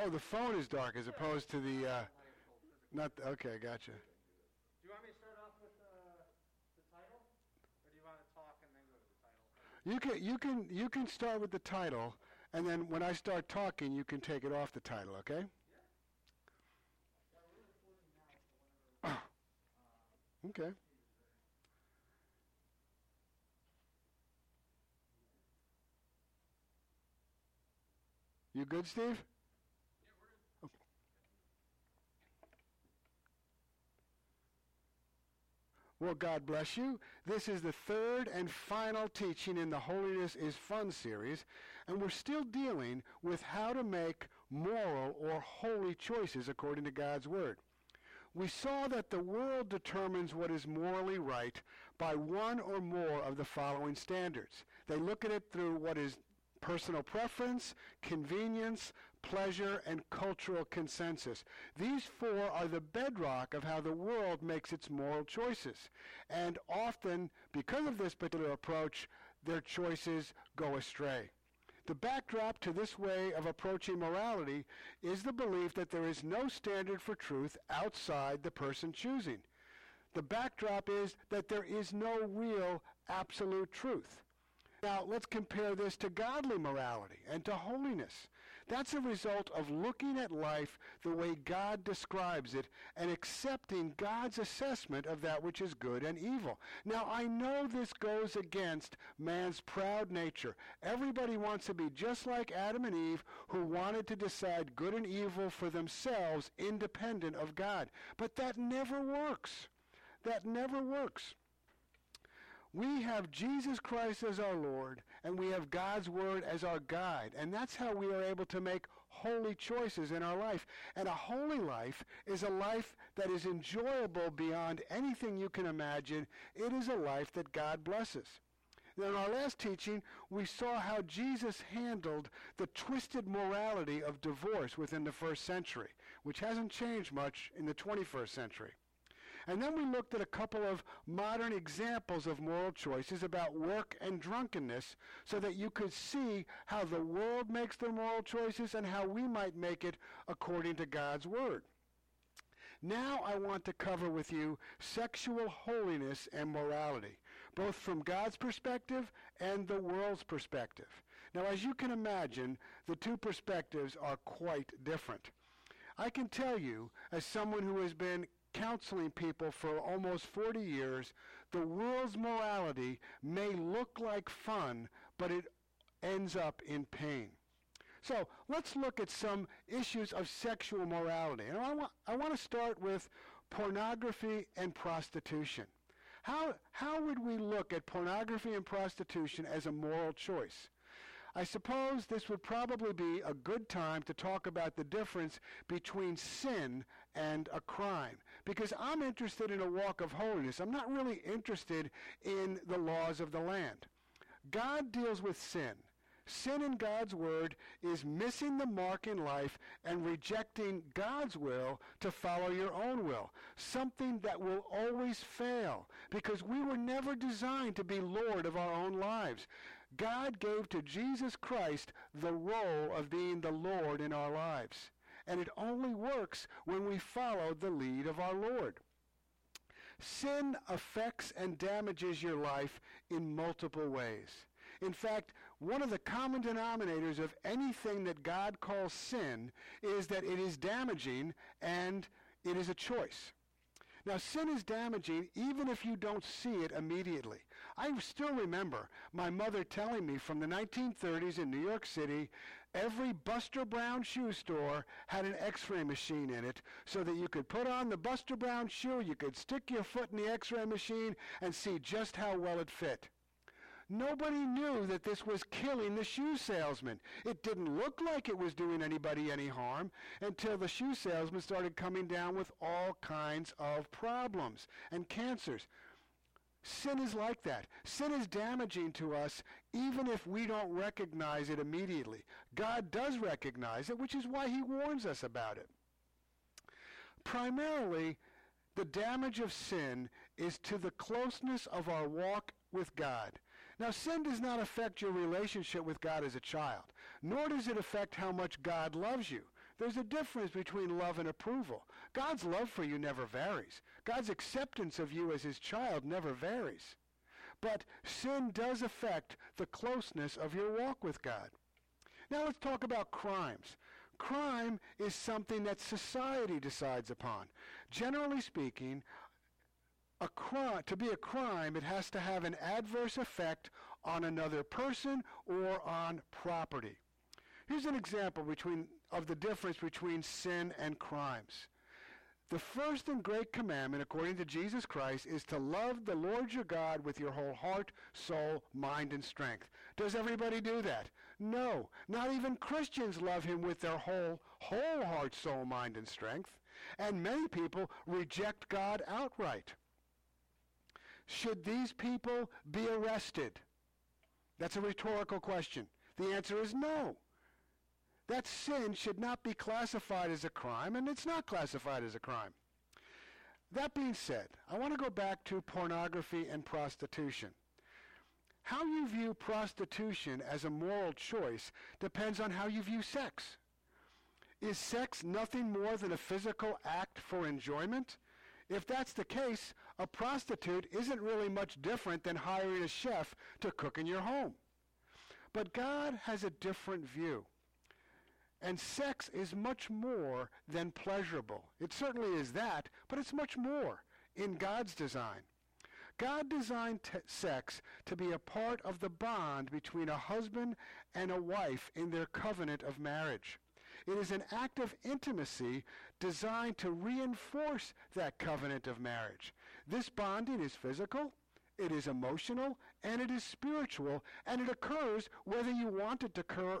Oh, the phone is dark as opposed to the, uh, not, the, okay, gotcha. Do you want me to start off with uh, the title? Or do you want to talk and then go to the title? You can, you can, you can start with the title, and then when I start talking, you can take it off the title, okay? Yeah, we're now, so uh, Okay. You good, Steve? Yeah, we're Well, God bless you. This is the third and final teaching in the Holiness is Fun series, and we're still dealing with how to make moral or holy choices according to God's Word. We saw that the world determines what is morally right by one or more of the following standards. They look at it through what is personal preference, convenience, pleasure, and cultural consensus. These four are the bedrock of how the world makes its moral choices. And often, because of this particular approach, their choices go astray. The backdrop to this way of approaching morality is the belief that there is no standard for truth outside the person choosing. The backdrop is that there is no real absolute truth. Now, let's compare this to godly morality and to holiness. That's a result of looking at life the way God describes it and accepting God's assessment of that which is good and evil. Now, I know this goes against man's proud nature. Everybody wants to be just like Adam and Eve, who wanted to decide good and evil for themselves independent of God. But that never works. That never works. We have Jesus Christ as our Lord, and we have God's Word as our guide. And that's how we are able to make holy choices in our life. And a holy life is a life that is enjoyable beyond anything you can imagine. It is a life that God blesses. Now, in our last teaching, we saw how Jesus handled the twisted morality of divorce within the first century, which hasn't changed much in the 21st century. And then we looked at a couple of modern examples of moral choices about work and drunkenness so that you could see how the world makes their moral choices and how we might make it according to God's Word. Now I want to cover with you sexual holiness and morality, both from God's perspective and the world's perspective. Now, as you can imagine, the two perspectives are quite different. I can tell you, as someone who has been counseling people for almost 40 years, the world's morality may look like fun, but it ends up in pain. So let's look at some issues of sexual morality. And I want, I want to start with pornography and prostitution. How, how would we look at pornography and prostitution as a moral choice? I suppose this would probably be a good time to talk about the difference between sin and a crime. Because I'm interested in a walk of holiness. I'm not really interested in the laws of the land. God deals with sin. Sin in God's word is missing the mark in life and rejecting God's will to follow your own will. Something that will always fail because we were never designed to be Lord of our own lives. God gave to Jesus Christ the role of being the Lord in our lives. And it only works when we follow the lead of our Lord. Sin affects and damages your life in multiple ways. In fact, one of the common denominators of anything that God calls sin is that it is damaging and it is a choice. Now, sin is damaging even if you don't see it immediately. I still remember my mother telling me from the 1930s in New York City, every Buster Brown shoe store had an x-ray machine in it so that you could put on the Buster Brown shoe, you could stick your foot in the x-ray machine and see just how well it fit. Nobody knew that this was killing the shoe salesman. It didn't look like it was doing anybody any harm until the shoe salesman started coming down with all kinds of problems and cancers. Sin is like that. Sin is damaging to us even if we don't recognize it immediately. God does recognize it, which is why he warns us about it. Primarily, the damage of sin is to the closeness of our walk with God. Now, sin does not affect your relationship with God as a child, nor does it affect how much God loves you. There's a difference between love and approval. God's love for you never varies. God's acceptance of you as his child never varies. But sin does affect the closeness of your walk with God. Now let's talk about crimes. Crime is something that society decides upon. Generally speaking, a crime, to be a crime, it has to have an adverse effect on another person or on property. Here's an example between, of the difference between sin and crimes. The first and great commandment, according to Jesus Christ, is to love the Lord your God with your whole heart, soul, mind, and strength. Does everybody do that? No. Not even Christians love him with their whole, whole heart, soul, mind, and strength. And many people reject God outright. Should these people be arrested? That's a rhetorical question. The answer is no. That sin should not be classified as a crime, and it's not classified as a crime. That being said, I want to go back to pornography and prostitution. How you view prostitution as a moral choice depends on how you view sex. Is sex nothing more than a physical act for enjoyment? If that's the case, a prostitute isn't really much different than hiring a chef to cook in your home. But God has a different view. And sex is much more than pleasurable. It certainly is that, but it's much more in God's design. God designed t- sex to be a part of the bond between a husband and a wife in their covenant of marriage. It is an act of intimacy designed to reinforce that covenant of marriage. This bonding is physical, it is emotional, and it is spiritual, and it occurs whether you want it to occur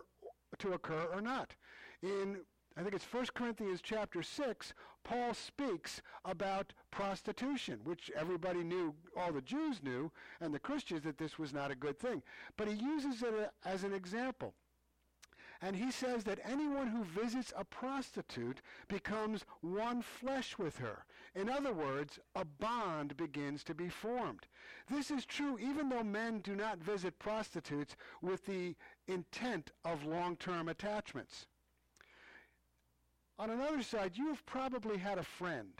to occur or not. In I think it's 1 Corinthians chapter 6, Paul speaks about prostitution, which everybody knew, all the Jews knew, and the Christians, that this was not a good thing. But he uses it uh, as an example. And he says that anyone who visits a prostitute becomes one flesh with her. In other words, a bond begins to be formed. This is true even though men do not visit prostitutes with the intent of long-term attachments. On another side, you have probably had a friend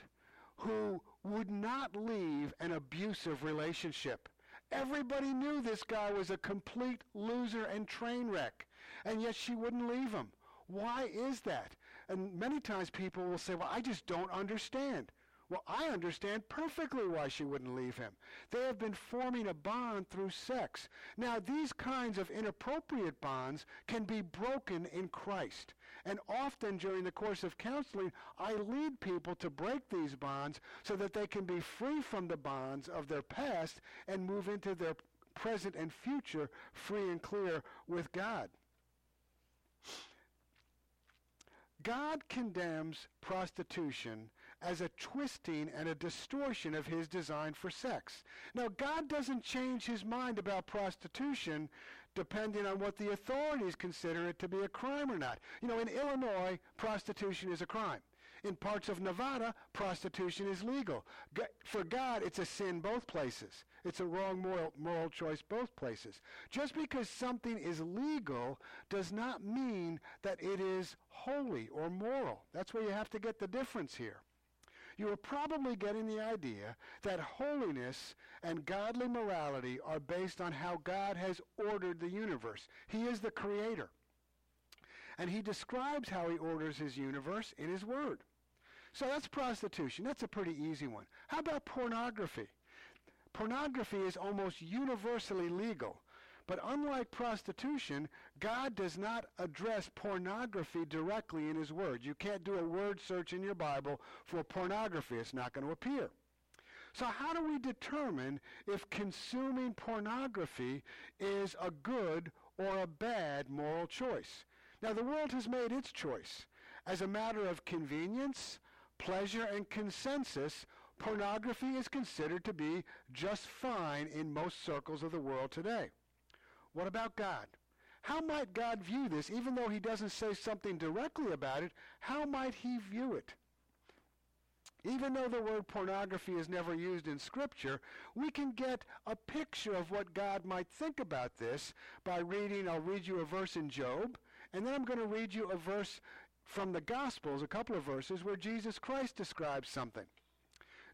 who would not leave an abusive relationship. Everybody knew this guy was a complete loser and train wreck, and yet she wouldn't leave him. Why is that? And many times people will say, well, I just don't understand. Well, I understand perfectly why she wouldn't leave him. They have been forming a bond through sex. Now, these kinds of inappropriate bonds can be broken in Christ. And often during the course of counseling, I lead people to break these bonds so that they can be free from the bonds of their past and move into their present and future free and clear with God. God condemns prostitution as a twisting and a distortion of his design for sex. Now, God doesn't change his mind about prostitution depending on what the authorities consider it to be a crime or not. You know, in Illinois, prostitution is a crime. In parts of Nevada, prostitution is legal. For God, it's a sin both places. It's a wrong moral, moral choice both places. Just because something is legal does not mean that it is holy or moral. That's where you have to get the difference here you are probably getting the idea that holiness and godly morality are based on how God has ordered the universe. He is the creator. And he describes how he orders his universe in his word. So that's prostitution. That's a pretty easy one. How about pornography? Pornography is almost universally legal. But unlike prostitution, God does not address pornography directly in his word. You can't do a word search in your Bible for pornography. It's not going to appear. So how do we determine if consuming pornography is a good or a bad moral choice? Now, the world has made its choice. As a matter of convenience, pleasure, and consensus, pornography is considered to be just fine in most circles of the world today. What about God? How might God view this, even though he doesn't say something directly about it? How might he view it? Even though the word pornography is never used in Scripture, we can get a picture of what God might think about this by reading, I'll read you a verse in Job, and then I'm going to read you a verse from the Gospels, a couple of verses where Jesus Christ describes something.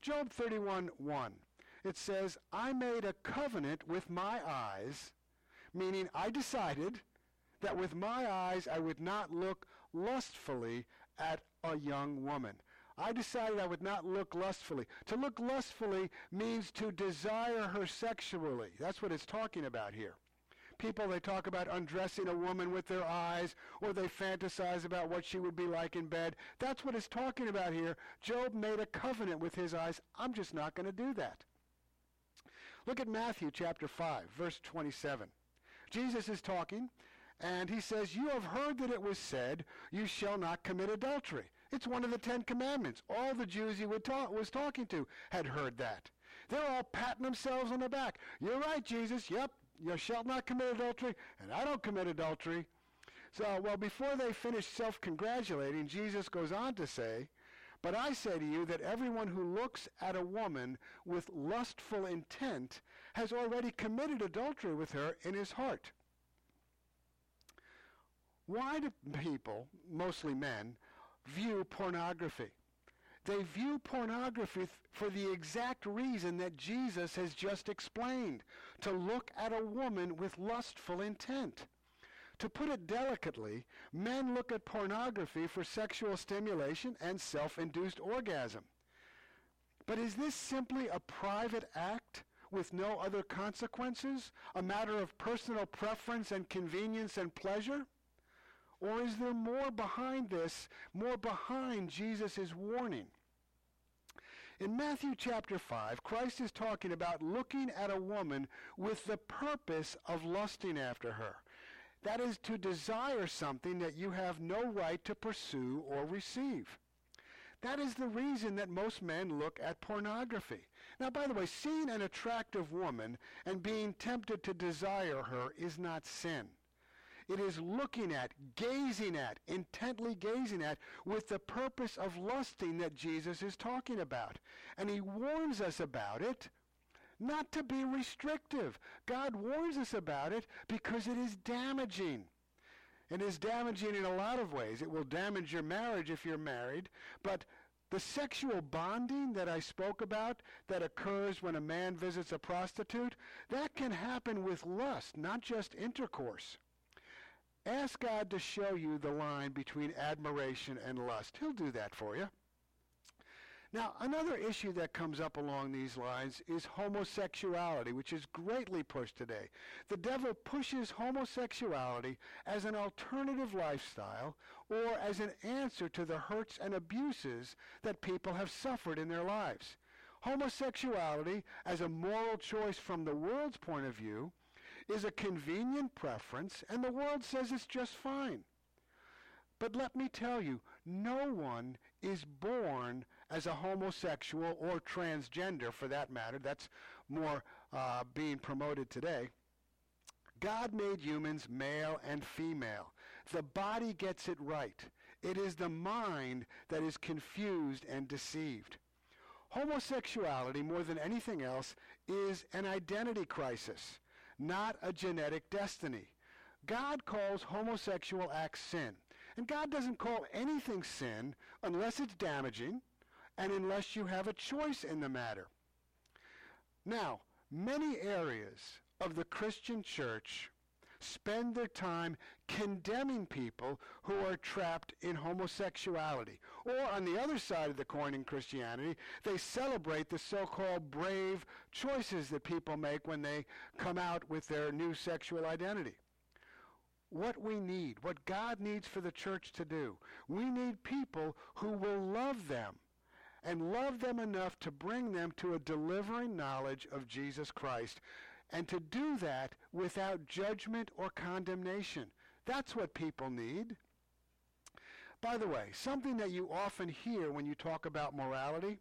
Job 31 1. It says, I made a covenant with my eyes, meaning I decided that with my eyes I would not look lustfully at a young woman. I decided I would not look lustfully. To look lustfully means to desire her sexually. That's what it's talking about here. People, they talk about undressing a woman with their eyes, or they fantasize about what she would be like in bed. That's what it's talking about here. Job made a covenant with his eyes. I'm just not going to do that. Look at Matthew chapter 5, verse 27. Jesus is talking, and he says, You have heard that it was said, You shall not commit adultery. It's one of the Ten Commandments. All the Jews he ta- was talking to had heard that. They're all patting themselves on the back. You're right, Jesus. Yep, you shall not commit adultery, and I don't commit adultery. So, well, before they finish self-congratulating, Jesus goes on to say, But I say to you that everyone who looks at a woman with lustful intent has already committed adultery with her in his heart. Why do people, mostly men, view pornography. They view pornography for the exact reason that Jesus has just explained, to look at a woman with lustful intent. To put it delicately, men look at pornography for sexual stimulation and self-induced orgasm. But is this simply a private act with no other consequences, a matter of personal preference and convenience and pleasure? Or is there more behind this, more behind Jesus' warning? In Matthew chapter 5, Christ is talking about looking at a woman with the purpose of lusting after her. That is to desire something that you have no right to pursue or receive. That is the reason that most men look at pornography. Now, by the way, seeing an attractive woman and being tempted to desire her is not sin. It is looking at, gazing at, intently gazing at, with the purpose of lusting that Jesus is talking about. And he warns us about it, not to be restrictive. God warns us about it because it is damaging. It is damaging in a lot of ways. It will damage your marriage if you're married, but the sexual bonding that I spoke about that occurs when a man visits a prostitute, that can happen with lust, not just intercourse. Ask God to show you the line between admiration and lust. He'll do that for you. Now, another issue that comes up along these lines is homosexuality, which is greatly pushed today. The devil pushes homosexuality as an alternative lifestyle or as an answer to the hurts and abuses that people have suffered in their lives. Homosexuality as a moral choice from the world's point of view is a convenient preference, and the world says it's just fine. But let me tell you, no one is born as a homosexual or transgender, for that matter. That's more uh, being promoted today. God made humans male and female. The body gets it right. It is the mind that is confused and deceived. Homosexuality, more than anything else, is an identity crisis not a genetic destiny. God calls homosexual acts sin. And God doesn't call anything sin unless it's damaging and unless you have a choice in the matter. Now, many areas of the Christian church spend their time condemning people who are trapped in homosexuality. Or on the other side of the coin in Christianity, they celebrate the so-called brave choices that people make when they come out with their new sexual identity. What we need, what God needs for the church to do, we need people who will love them and love them enough to bring them to a delivering knowledge of Jesus Christ and to do that without judgment or condemnation. That's what people need. By the way, something that you often hear when you talk about morality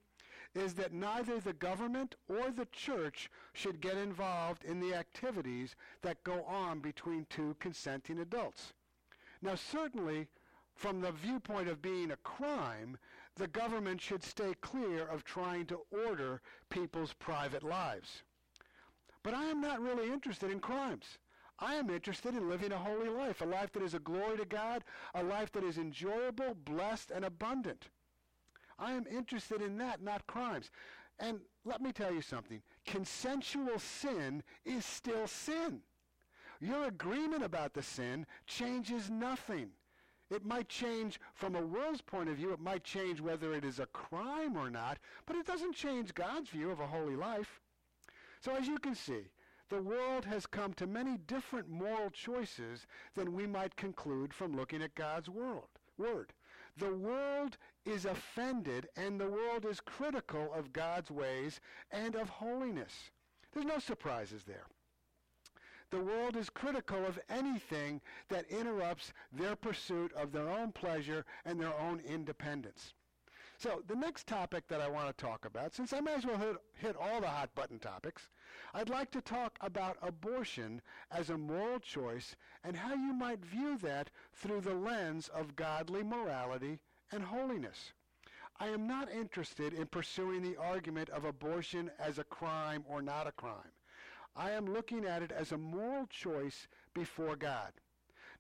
is that neither the government or the church should get involved in the activities that go on between two consenting adults. Now, certainly, from the viewpoint of being a crime, the government should stay clear of trying to order people's private lives. But I am not really interested in crimes. I am interested in living a holy life, a life that is a glory to God, a life that is enjoyable, blessed, and abundant. I am interested in that, not crimes. And let me tell you something. Consensual sin is still sin. Your agreement about the sin changes nothing. It might change from a world's point of view. It might change whether it is a crime or not, but it doesn't change God's view of a holy life. So as you can see, the world has come to many different moral choices than we might conclude from looking at God's world, word. The world is offended and the world is critical of God's ways and of holiness. There's no surprises there. The world is critical of anything that interrupts their pursuit of their own pleasure and their own independence. So the next topic that I want to talk about, since I may as well hit, hit all the hot button topics, I'd like to talk about abortion as a moral choice and how you might view that through the lens of godly morality and holiness. I am not interested in pursuing the argument of abortion as a crime or not a crime. I am looking at it as a moral choice before God.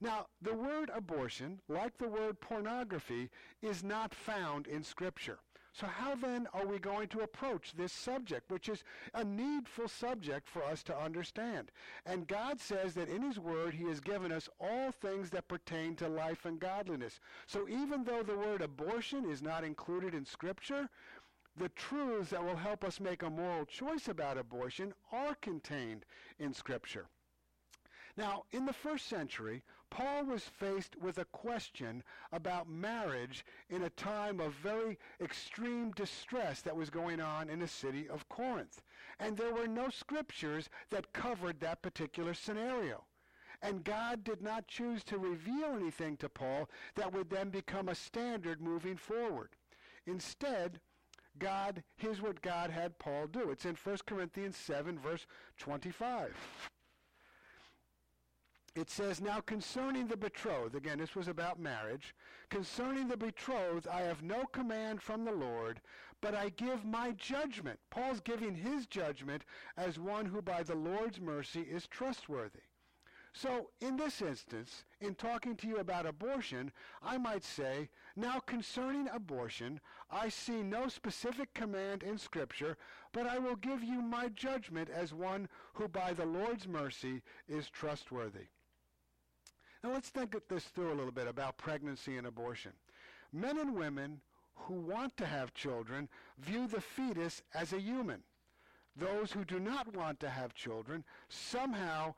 Now, the word abortion, like the word pornography, is not found in Scripture. So how then are we going to approach this subject, which is a needful subject for us to understand? And God says that in His Word He has given us all things that pertain to life and godliness. So even though the word abortion is not included in Scripture, the truths that will help us make a moral choice about abortion are contained in Scripture. Now, in the first century, Paul was faced with a question about marriage in a time of very extreme distress that was going on in the city of Corinth. And there were no scriptures that covered that particular scenario. And God did not choose to reveal anything to Paul that would then become a standard moving forward. Instead, God, here's what God had Paul do. It's in 1 Corinthians 7, verse 25. It says, Now concerning the betrothed, again, this was about marriage, concerning the betrothed, I have no command from the Lord, but I give my judgment. Paul's giving his judgment as one who by the Lord's mercy is trustworthy. So, in this instance, in talking to you about abortion, I might say, now concerning abortion, I see no specific command in Scripture, but I will give you my judgment as one who by the Lord's mercy is trustworthy. Now let's think this through a little bit about pregnancy and abortion. Men and women who want to have children view the fetus as a human. Those who do not want to have children somehow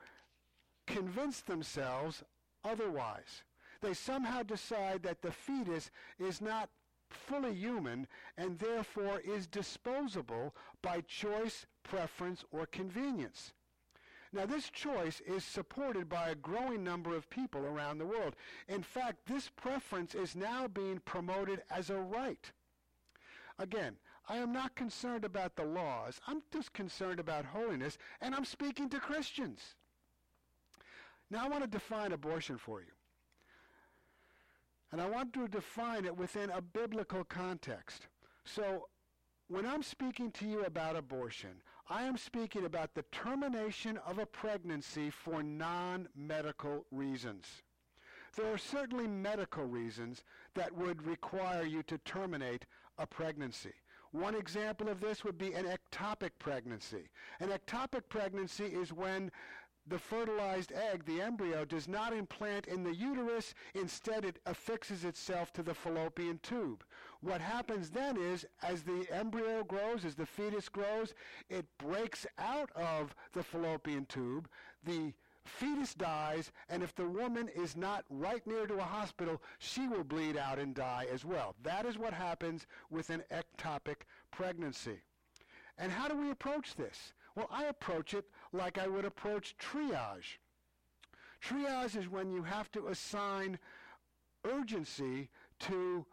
convince themselves otherwise. They somehow decide that the fetus is not fully human and therefore is disposable by choice, preference, or convenience. Now, this choice is supported by a growing number of people around the world. In fact, this preference is now being promoted as a right. Again, I am not concerned about the laws. I'm just concerned about holiness, and I'm speaking to Christians. Now I want to define abortion for you. And I want to define it within a biblical context. So when I'm speaking to you about abortion, I am speaking about the termination of a pregnancy for non-medical reasons. There are certainly medical reasons that would require you to terminate a pregnancy. One example of this would be an ectopic pregnancy. An ectopic pregnancy is when the fertilized egg, the embryo, does not implant in the uterus. Instead, it affixes itself to the fallopian tube. What happens then is, as the embryo grows, as the fetus grows, it breaks out of the fallopian tube. The fetus dies, and if the woman is not right near to a hospital, she will bleed out and die as well. That is what happens with an ectopic pregnancy. And how do we approach this? Well, I approach it like I would approach triage. Triage is when you have to assign urgency to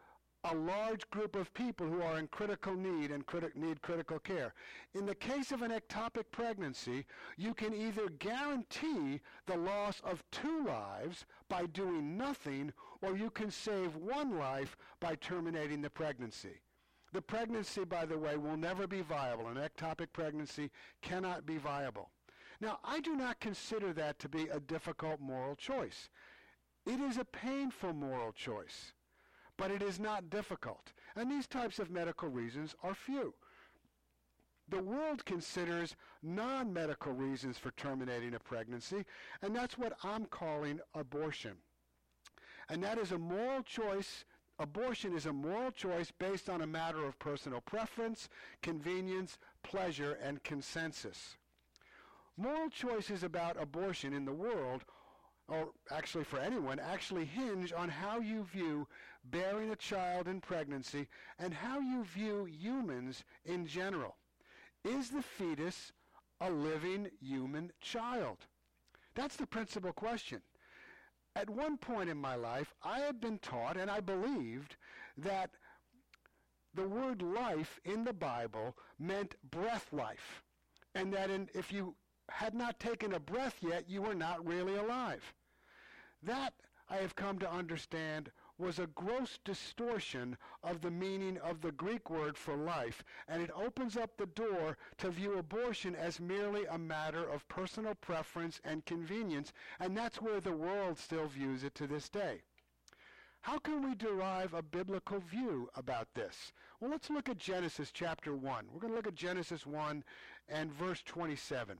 a large group of people who are in critical need and criti- need critical care. In the case of an ectopic pregnancy, you can either guarantee the loss of two lives by doing nothing, or you can save one life by terminating the pregnancy. The pregnancy, by the way, will never be viable. An ectopic pregnancy cannot be viable. Now, I do not consider that to be a difficult moral choice. It is a painful moral choice, but it is not difficult. And these types of medical reasons are few. The world considers non-medical reasons for terminating a pregnancy, and that's what I'm calling abortion. And that is a moral choice abortion is a moral choice based on a matter of personal preference, convenience, pleasure, and consensus. Moral choices about abortion in the world, or actually for anyone, actually hinge on how you view bearing a child in pregnancy and how you view humans in general. Is the fetus a living human child? That's the principal question. At one point in my life, I had been taught and I believed that the word life in the Bible meant breath life. And that in, if you had not taken a breath yet, you were not really alive. That, I have come to understand, was a gross distortion of the meaning of the Greek word for life, and it opens up the door to view abortion as merely a matter of personal preference and convenience, and that's where the world still views it to this day. How can we derive a biblical view about this? Well, let's look at Genesis chapter 1. We're going to look at Genesis 1 and verse 27.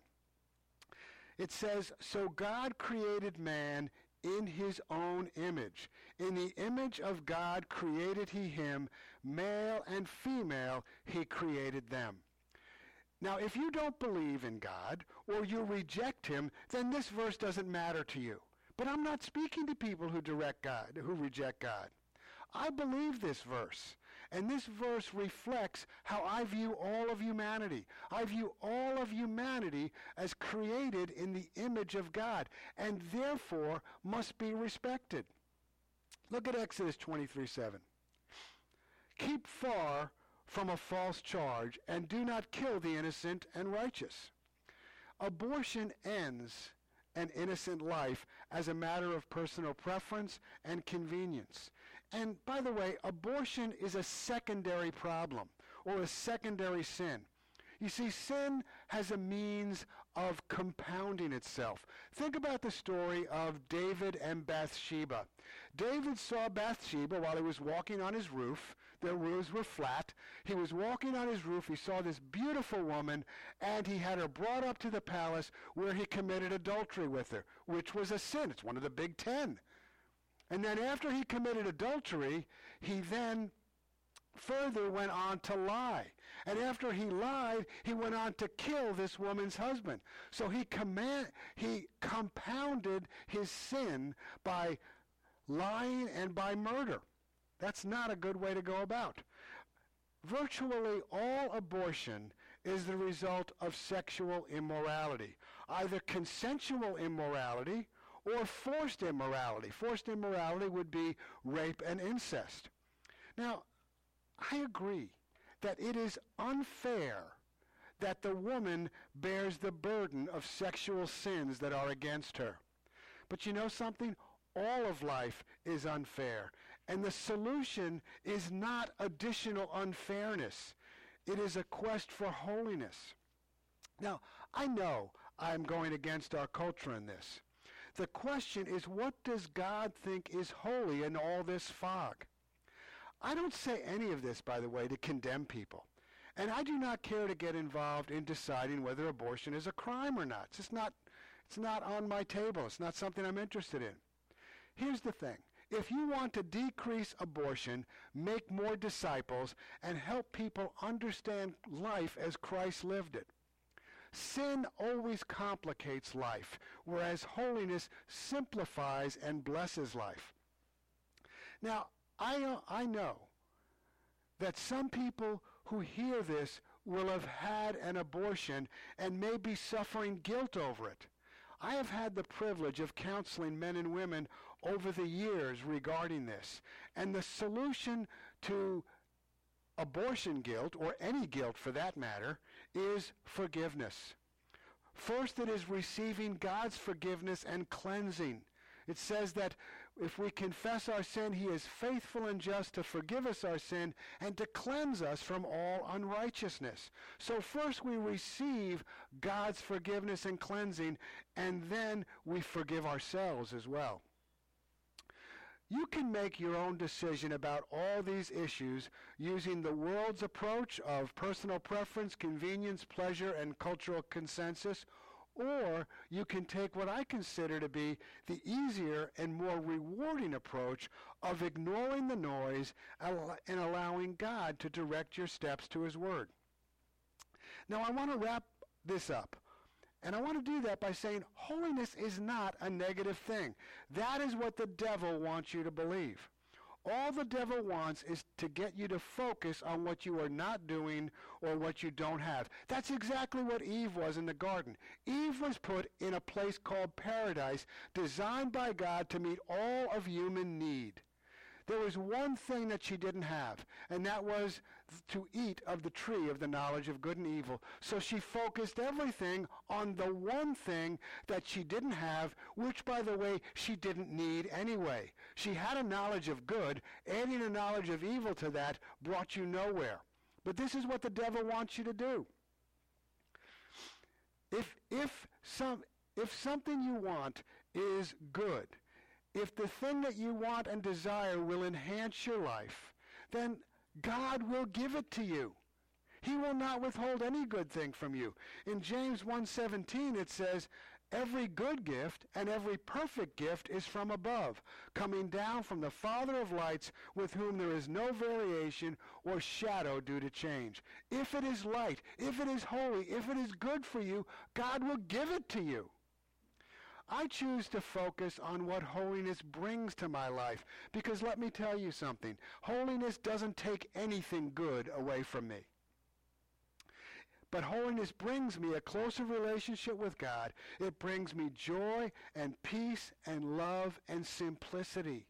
It says, So God created man in his own image. In the image of God created he him, male and female he created them. Now, if you don't believe in God or you reject him, then this verse doesn't matter to you. But I'm not speaking to people who direct God, who reject God. I believe this verse. And this verse reflects how I view all of humanity. I view all of humanity as created in the image of God and therefore must be respected. Look at Exodus 23 7. Keep far from a false charge and do not kill the innocent and righteous. Abortion ends an innocent life as a matter of personal preference and convenience. And by the way, abortion is a secondary problem or a secondary sin. You see, sin has a means of compounding itself. Think about the story of David and Bathsheba. David saw Bathsheba while he was walking on his roof. Their roofs were flat. He was walking on his roof. He saw this beautiful woman, and he had her brought up to the palace where he committed adultery with her, which was a sin. It's one of the big ten. And then after he committed adultery, he then further went on to lie. And after he lied, he went on to kill this woman's husband. So he, command, he compounded his sin by lying and by murder. That's not a good way to go about. Virtually all abortion is the result of sexual immorality, either consensual immorality or forced immorality. Forced immorality would be rape and incest. Now, I agree that it is unfair that the woman bears the burden of sexual sins that are against her. But you know something? All of life is unfair. And the solution is not additional unfairness. It is a quest for holiness. Now, I know I'm going against our culture in this. The question is, what does God think is holy in all this fog? I don't say any of this, by the way, to condemn people. And I do not care to get involved in deciding whether abortion is a crime or not. It's just not, it's not on my table. It's not something I'm interested in. Here's the thing. If you want to decrease abortion, make more disciples, and help people understand life as Christ lived it, Sin always complicates life, whereas holiness simplifies and blesses life. Now, I, uh, I know that some people who hear this will have had an abortion and may be suffering guilt over it. I have had the privilege of counseling men and women over the years regarding this. And the solution to abortion guilt, or any guilt for that matter, is forgiveness. First, it is receiving God's forgiveness and cleansing. It says that if we confess our sin, he is faithful and just to forgive us our sin and to cleanse us from all unrighteousness. So first we receive God's forgiveness and cleansing, and then we forgive ourselves as well. You can make your own decision about all these issues using the world's approach of personal preference, convenience, pleasure, and cultural consensus, or you can take what I consider to be the easier and more rewarding approach of ignoring the noise and allowing God to direct your steps to His Word. Now, I want to wrap this up. And I want to do that by saying holiness is not a negative thing. That is what the devil wants you to believe. All the devil wants is to get you to focus on what you are not doing or what you don't have. That's exactly what Eve was in the garden. Eve was put in a place called paradise, designed by God to meet all of human need. There was one thing that she didn't have, and that was to eat of the tree of the knowledge of good and evil. So she focused everything on the one thing that she didn't have, which, by the way, she didn't need anyway. She had a knowledge of good. Adding a knowledge of evil to that brought you nowhere. But this is what the devil wants you to do. If, if, some, if something you want is good, if the thing that you want and desire will enhance your life, then God will give it to you. He will not withhold any good thing from you. In James 1:17 it says, "Every good gift and every perfect gift is from above, coming down from the Father of lights, with whom there is no variation or shadow due to change." If it is light, if it is holy, if it is good for you, God will give it to you. I choose to focus on what holiness brings to my life because let me tell you something. Holiness doesn't take anything good away from me. But holiness brings me a closer relationship with God. It brings me joy and peace and love and simplicity.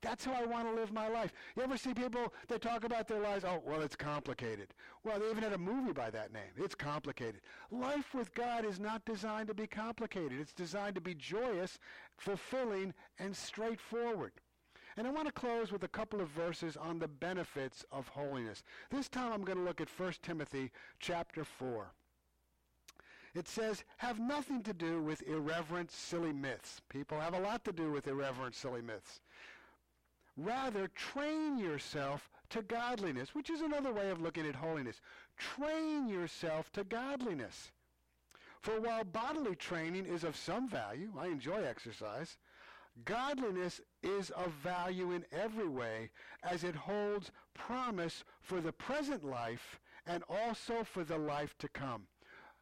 That's how I want to live my life. You ever see people that talk about their lives? Oh, well, it's complicated. Well, they even had a movie by that name. It's complicated. Life with God is not designed to be complicated. It's designed to be joyous, fulfilling, and straightforward. And I want to close with a couple of verses on the benefits of holiness. This time I'm going to look at 1 Timothy chapter 4. It says, have nothing to do with irreverent, silly myths. People have a lot to do with irreverent, silly myths. Rather, train yourself to godliness, which is another way of looking at holiness. Train yourself to godliness. For while bodily training is of some value, I enjoy exercise, godliness is of value in every way as it holds promise for the present life and also for the life to come.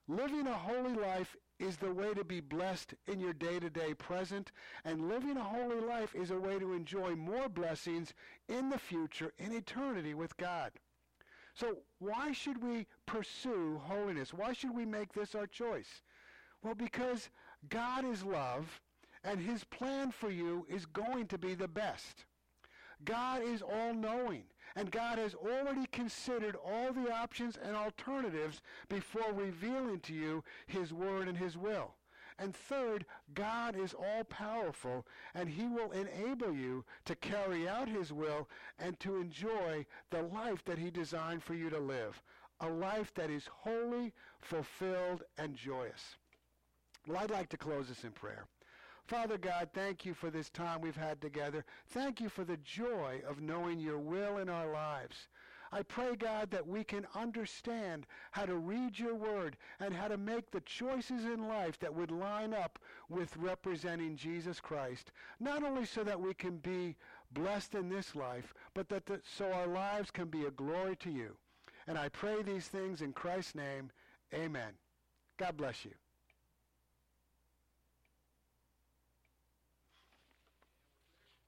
Living a holy life is the way to be blessed in your day-to-day present, and living a holy life is a way to enjoy more blessings in the future, in eternity with God. So why should we pursue holiness? Why should we make this our choice? Well, because God is love, and his plan for you is going to be the best. God is all-knowing, and God has already considered all the options and alternatives before revealing to you his word and his will. And third, God is all-powerful, and he will enable you to carry out his will and to enjoy the life that he designed for you to live, a life that is holy, fulfilled, and joyous. Well, I'd like to close this in prayer. Father God, thank you for this time we've had together. Thank you for the joy of knowing your will in our lives. I pray, God, that we can understand how to read your word and how to make the choices in life that would line up with representing Jesus Christ. Not only so that we can be blessed in this life, but that the, so our lives can be a glory to you. And I pray these things in Christ's name. Amen. God bless you.